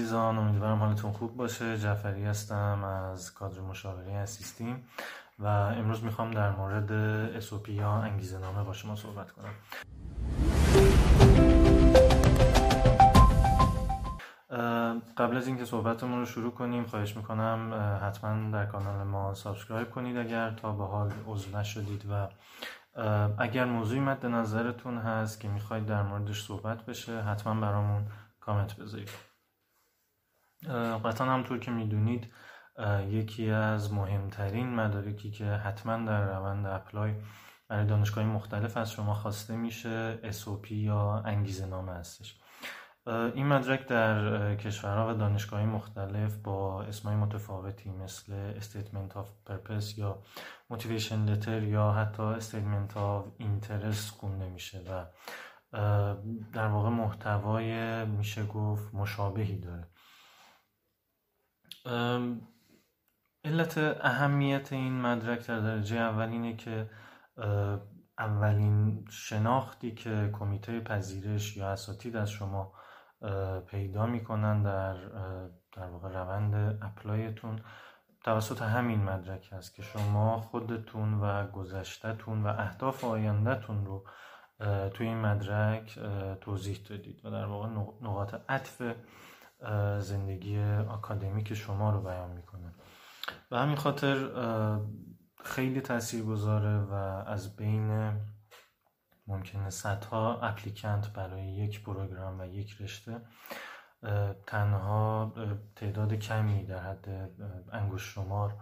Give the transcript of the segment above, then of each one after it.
عزیزان امیدوارم حالتون خوب باشه. جعفری هستم از کادر مشاوره اسیستیم و امروز می‌خوام در مورد SOP یا انگیزه نامه با شما صحبت کنم. قبل از اینکه صحبتمون رو شروع کنیم خواهش می‌کنم حتما در کانال ما subscribe کنید اگر تا به حال عضو نشدید و اگر موضوعی مد نظرتون هست که می‌خواید در موردش صحبت بشه حتما برامون کامنت بذارید. قطعا همطور که می‌دونید یکی از مهمترین مدارکی که حتما در روند اپلای برای دانشگاه مختلف از شما خواسته میشه SOP یا انگیزه نامه هستش. این مدرک در کشورها و دانشگاه مختلف با اسمای متفاوتی مثل Statement of Purpose یا Motivation Letter یا حتی Statement of Interest خونده میشه و در واقع محتوای میشه گفت مشابهی داره. علت اهمیت این مدرک در درجه اول اینه که اولین شناختی که کمیته پذیرش یا اساتید از شما پیدا می‌کنن در در واقع روند apply تون توسط همین مدرک هست که شما خودتون و گذشتهتون و اهداف آیندهتون رو توی این مدرک توضیح دادید و در واقع نقاط عطف زندگی آکادمیک شما رو بیان می‌کنه. و همین خاطر خیلی تاثیر گذاره و از بین ممکنه صدها اپلیکنت برای یک پروگرام و یک رشته تنها تعداد کمی در حد انگوش شمار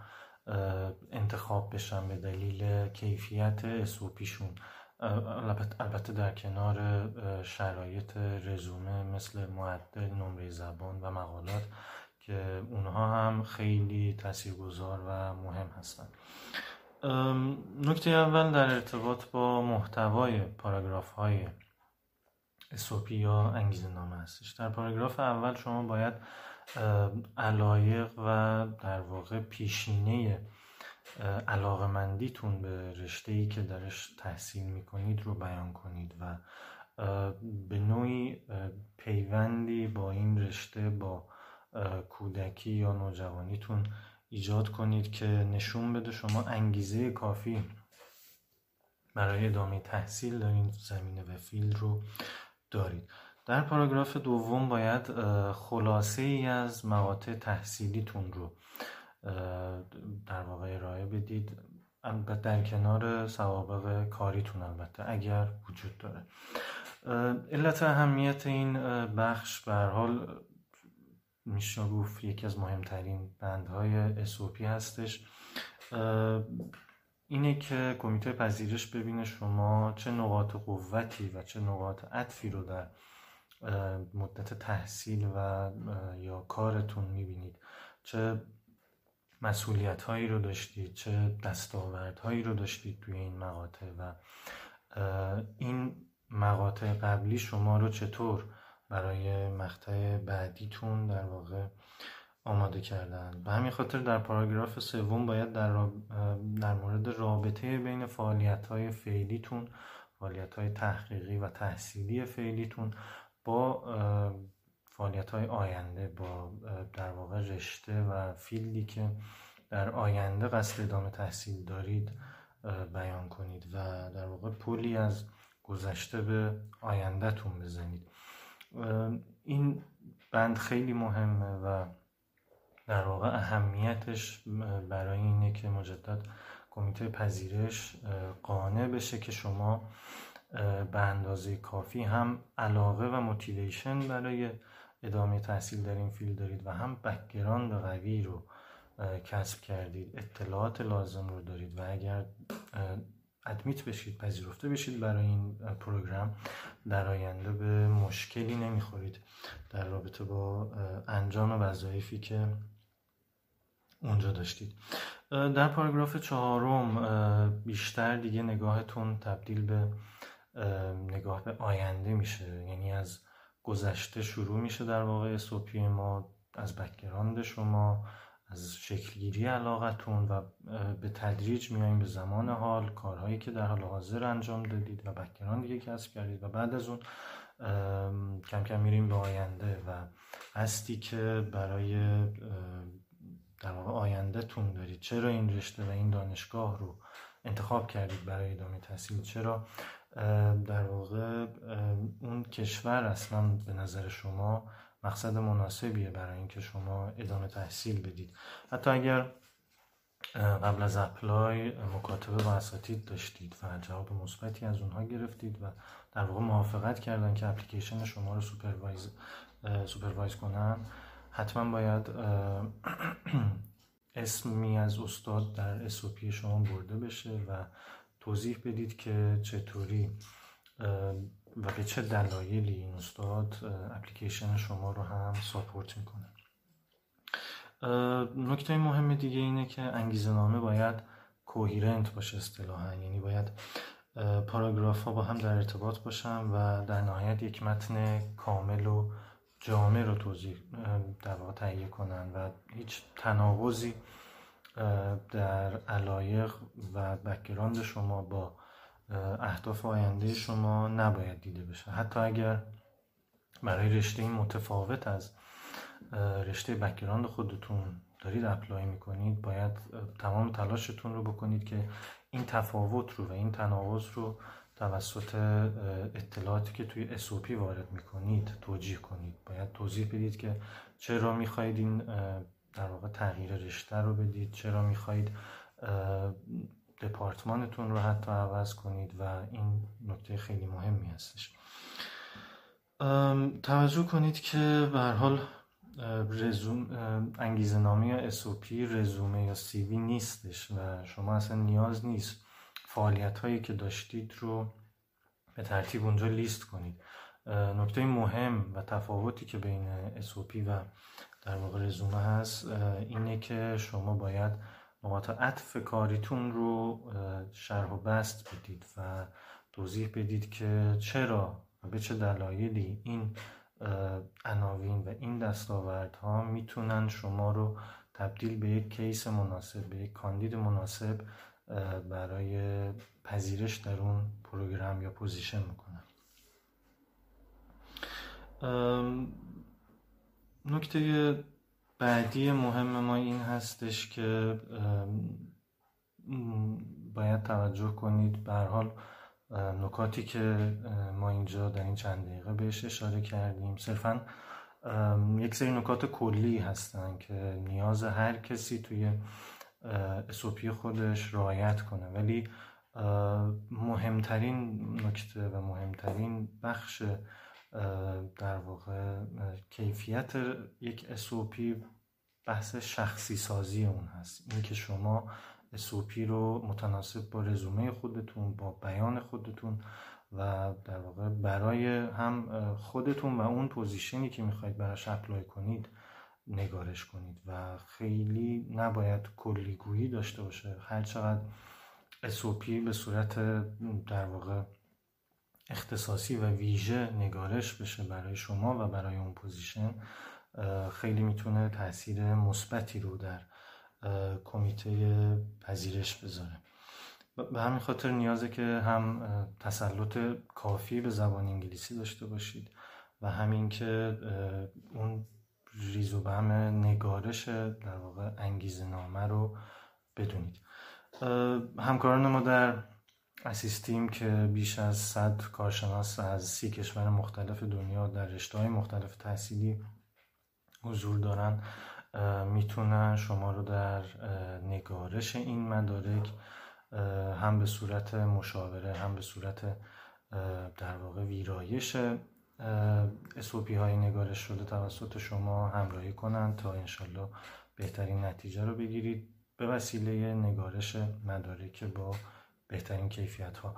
انتخاب بشن به دلیل کیفیت اسوپیشون البته در کنار شرایط رزومه مثل معدل نمره زبان و مقالات که اونها هم خیلی تاثیرگذار و مهم هستند نکته اول در ارتباط با محتوای پاراگراف های اسوپی یا انگیزه نامه هستش. در پاراگراف اول شما باید علایق و در واقع پیشینه علاقه مندیتون به رشته ای که درش تحصیل می‌کنید رو بیان کنید و به نوعی پیوندی با این رشته با کودکی یا نوجوانیتون ایجاد کنید که نشون بده شما انگیزه کافی برای ادامه تحصیل در این زمینه و field رو دارید. در پاراگراف دوم باید خلاصه ای از مقاطع تحصیلیتون رو در واقع ارائه بدید. در کنار سوابق کاریتون البته اگر وجود داره. علت اهمیت این بخش به حال میشه گفت یکی از مهمترین بندهای اسوپی هستش. اینه که کمیته پذیرش ببینه شما چه نقاط قوتی و چه نقاط عطفی رو در مدت تحصیل و یا کارتون می‌بینید. چه مسئولیت هایی رو داشتید چه دستاورد هایی رو داشتید توی این مقاطع و این مقاطع قبلی شما رو چطور برای مقطع بعدیتون در واقع آماده کردن؟ به همین خاطر در پاراگراف سوم باید در, در مورد رابطه بین فعالیت های فعلیتون فعالیت های تحقیقی و تحصیلی فعلیتون با فعالیت های آینده با در واقع رشته و فیلدی که در آینده قصد ادامه تحصیل دارید بیان کنید و در واقع پولی از گذشته به آیندهتون بزنید. این بند خیلی مهمه و در واقع اهمیتش برای اینه که مجدد کمیته پذیرش قانع بشه که شما به اندازه کافی هم علاقه و motivation برای ادامه تحصیل در این field دارید و هم background قوی رو کسب کردید اطلاعات لازم رو دارید و اگر admit بشید پذیرفته بشید برای این program در آینده به مشکلی نمی‌خورید. در رابطه با انجام وظایفی که اونجا داشتید. در پاراگراف چهارم بیشتر دیگه نگاهتون تبدیل به نگاه به آینده میشه. یعنی از گذشته شروع میشه در واقع SOP ما از background شما از شکل‌گیری علاقتون و به تدریج میاییم به زمان حال کارهایی که در حال حاضر انجام دادید و background ی که کسب کردید و بعد از اون کم کم میریم به آینده و هدفی که برای در واقع آینده تون دارید. چرا این رشته و این دانشگاه رو انتخاب کردید برای ادامه تحصیل؟ چرا؟ در واقع کشور اصلا به نظر شما مقصد مناسبیه برای اینکه شما ادامه تحصیل بدید؟ حتی اگر قبل از apply مکاتبه با اساتید داشتید و جواب مثبتی از اونها گرفتید و در واقع موافقت کردن که اپلیکیشن شما رو supervise supervise کنن حتما باید اسمی از استاد در اسوپی شما برده بشه و توضیح بدید که چطوری و به چه دلایلی این استاد اپلیکیشن شما رو هم ساپورت می‌کنه؟ نکته مهم دیگه اینه که انگیزه نامه باید کوهیرنت باشه اصطلاحا. یعنی باید پاراگراف ها با هم در ارتباط باشن و در نهایت یک متن کامل و جامع رو توضیح در واقع تهیه کنن و هیچ تناقضی در علایق و background شما با اهداف آینده شما نباید دیده بشه. حتی اگر برای رشته متفاوت از رشته background خودتون دارید apply می‌کنید باید تمام تلاشتون رو بکنید که این تفاوت رو و این تناقض رو توسط اطلاعاتی که توی SOP وارد می‌کنید توجیه کنید. باید توضیح بدید که چرا می‌خواهید این در واقع تغییر رشته رو بدید چرا می‌خواهید دپارتمانتون رو حتی عوض کنید و این نکته خیلی مهمی هستش. توجه کنید که به حال رزوم انگیزه نامی یا SOP رزومه یا سیوی نیستش و شما اصلا نیاز نیست فعالیت هایی که داشتید رو به ترتیب اونجا لیست کنید. نکته مهم و تفاوتی که بین SOP و در واقع رزومه هست اینه که شما باید نقاط عطف کاریتون رو شرح و بست بدید و توضیح بدید که چرا و به چه دلایلی این عناوین و این دستاوردها می‌تونن شما رو تبدیل به یک case مناسب به یک کاندید مناسب برای پذیرش در اون program یا position می‌کنن. نکته بعدی مهم ما این هستش که باید توجه کنید به هر حال نکاتی که ما اینجا در این چند دقیقه بهش اشاره کردیم. صرفا یک سری نکات کلی هستن که نیازه هر کسی توی SOP خودش رعایت کنه. ولی مهمترین نکته و مهمترین بخش در واقع کیفیت یک SOP بحث شخصی سازی اون هست. اینکه شما SOP رو متناسب با رزومه خودتون با بیان خودتون و در واقع برای هم خودتون و اون position ی که می‌خواید براش apply کنید نگارش کنید و خیلی نباید کلی‌گویی داشته باشه. هر چقدر SOP به صورت در واقع اختصاصی و ویژه نگارش بشه برای شما و برای اون position خیلی می‌تونه تاثیر مثبتی رو در کمیته پذیرش بذاره. به همین خاطر نیازه که هم تسلط کافی به زبان انگلیسی داشته باشید و همین که اون ریز و بهم نگارش در واقع انگیزه نامه رو بدونید. همکاران ما در اسیستیم که بیش از صد کارشناس از سی کشور مختلف دنیا در رشته مختلف تحصیلی حضور دارن. می‌تونن شما رو در نگارش این مدارک هم به صورت مشاوره هم به صورت در واقع ویرایش اسوپی های نگارش شده توسط شما همراهی کنند تا انشالله بهترین نتیجه رو بگیرید. به وسیله نگارش مدارک با بهترین کیفیت ها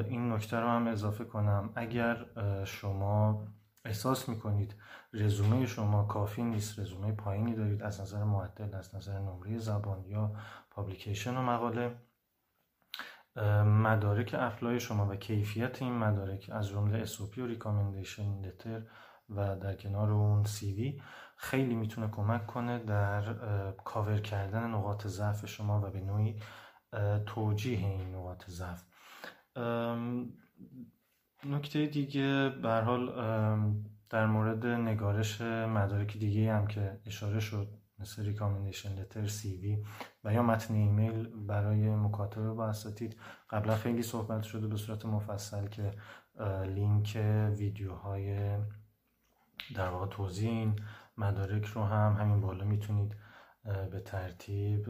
این نکته رو هم اضافه کنم. اگر شما احساس می‌کنید رزومه شما کافی نیست رزومه پایینی دارید از نظر معدل از نظر نمره زبان یا پابلیکیشن و مقاله مدارک apply شما و کیفیت این مدارک از جمله SOP و recommendation letter و در کنار اون CV خیلی می‌تونه کمک کنه در کاور کردن نقاط ضعف شما و به نوعی توجیه این نقاط ضعف. نکته دیگه به هر حال در مورد نگارش مدارک دیگه هم که اشاره شد مثل recommendation letter CV و یا متن ایمیل برای مکاتبه با اساتید. قبلا خیلی صحبت شده به صورت مفصل که لینک ویدیوهای در واقع توضیح این مدارک رو هم همین بالا می‌تونید به ترتیب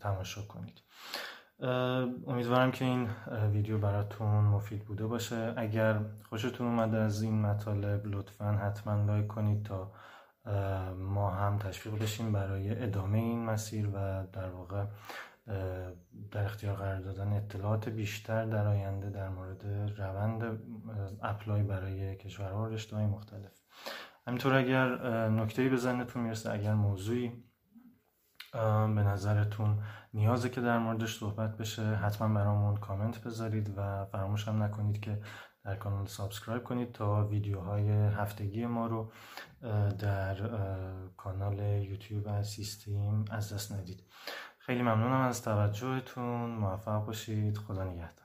تماشا کنید. امیدوارم که این ویدیو براتون مفید بوده باشه. اگر خوشتون اومده از این مطالب لطفا حتما لایک کنید تا ما هم تشویق بشیم برای ادامه این مسیر و در واقع در اختیار قرار دادن اطلاعات بیشتر در آینده در مورد روند apply برای کشورها و رشته های مختلف. همینطور اگر نکته‌ای به ذهنتون می‌رسه اگر موضوعی به نظرتون نیازه که در موردش صحبت بشه؟ حتما برامون کامنت بذارید و فراموش هم نکنید که در کانال subscribe کنید تا ویدیوهای هفتگی ما رو در کانال یوتیوب از سیستیم از دست ندید. خیلی ممنونم از توجهتون. موفق باشید. خدا نگهدار.